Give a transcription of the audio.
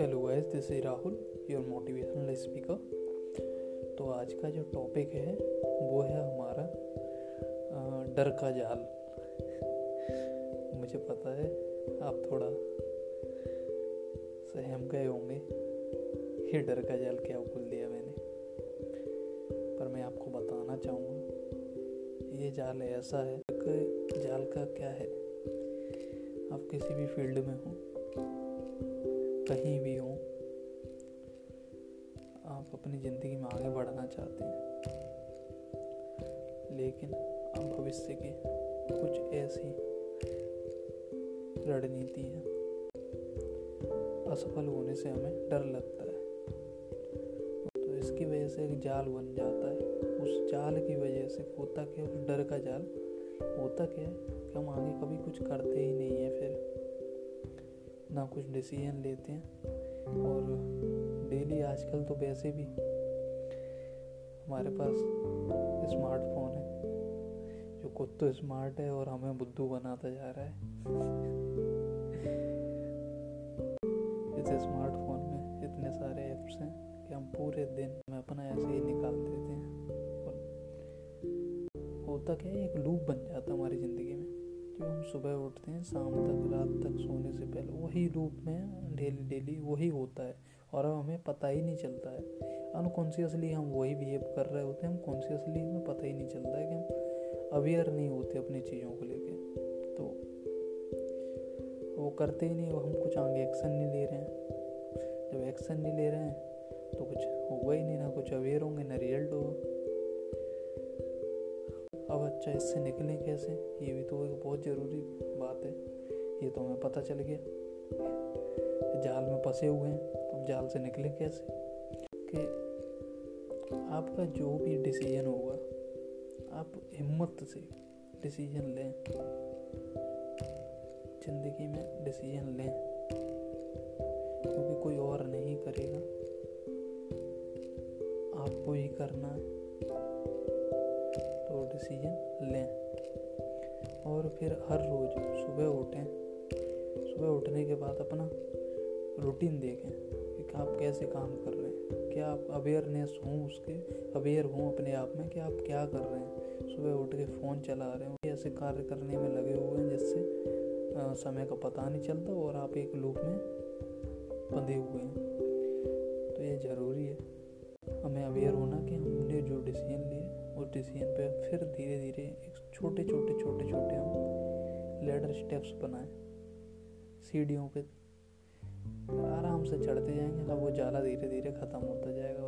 This is Rahul your motivational speaker तो आज का जो टॉपिक है, वो है हमारा डर का जाल। मुझे पता है, आप थोड़ा सहम गए होंगे ये डर का जाल क्या बोल दिया मैंने। पर मैं आपको बताना चाहूँगा, ये जाल ऐसा है जाल का क्या है? आप किसी भी फ़ील्ड में हो कहीं भी हो, आप अपनी ज़िंदगी में आगे बढ़ना चाहते हैं। लेकिन अब भविष्य की कुछ ऐसी रणनीति है। असफल होने से हमें डर लगता है। तो इसकी वजह से एक जाल बन जाता है। उस जाल की वजह से होता क्या उस डर का जाल, होता क्या है कि हम आगे कभी कुछ करते ही नहीं है फिर। ना कुछ डिसीज़न लेते हैं। और डेली आजकल तो वैसे भी हमारे पास स्मार्टफ़ोन है। जो खुद तो स्मार्ट है और हमें बुद्धू बनाता जा रहा है। इस स्मार्टफ़ोन में इतने सारे ऐप्स हैं कि हम पूरे दिन में अपना ऐसे ही निकाल देते हैं। और होता क्या है, एक लूप बन जाता है हमारी ज़िंदगी में। जो हम सुबह उठते हैं, शाम तक, रात तक सोने से पहले। वही रूप में डेली डेली वही होता है और अब हमें पता ही नहीं चलता है। अनकॉन्शियसली हम वही बिहेव कर रहे होते हैं, हम कॉन्शियसली हमें पता ही नहीं चलता है कि हम अवेयर नहीं होते अपनी चीज़ों को लेके। तो वो करते ही नहीं हम कुछ आगे एक्शन नहीं ले रहे हैं। जब एक्शन नहीं ले रहे हैं तो कुछ होगा ही नहीं, ना कुछ अवेयर होंगे, ना रिज़ल्ट होगा। अब अच्छा इससे निकलें कैसे? ये भी तो एक बहुत ज़रूरी बात है। ये तो हमें पता चल गया। जाल में फंसे हुए हैं। तो जाल से निकलें कैसे? कि आपका जो भी डिसीज़न होगा, आप हिम्मत से डिसीज़न लें। ज़िंदगी में डिसीज़न लें। क्योंकि कोई और नहीं करेगा। आपको ही करना है। डिसीज़न लें। और फिर हर रोज़ सुबह उठें। सुबह उठने के बाद अपना रूटीन देखें कि आप कैसे काम कर रहे हैं। क्या आप अवेयरनेस हों उसके अवेयर हों अपने आप में कि आप क्या कर रहे हैं। सुबह उठ के फ़ोन चला रहे हो, ऐसे कार्य करने में लगे हुए हैं जिससे समय का पता नहीं चलता और आप एक लूप में बंधे हुए हैं। फिर धीरे धीरे एक छोटे छोटे छोटे छोटे हम लेडर स्टेप्स बनाए। सीढ़ियों पे। आराम से चढ़ते जाएँगे। तब वो जाला धीरे धीरे ख़त्म होता जाएगा।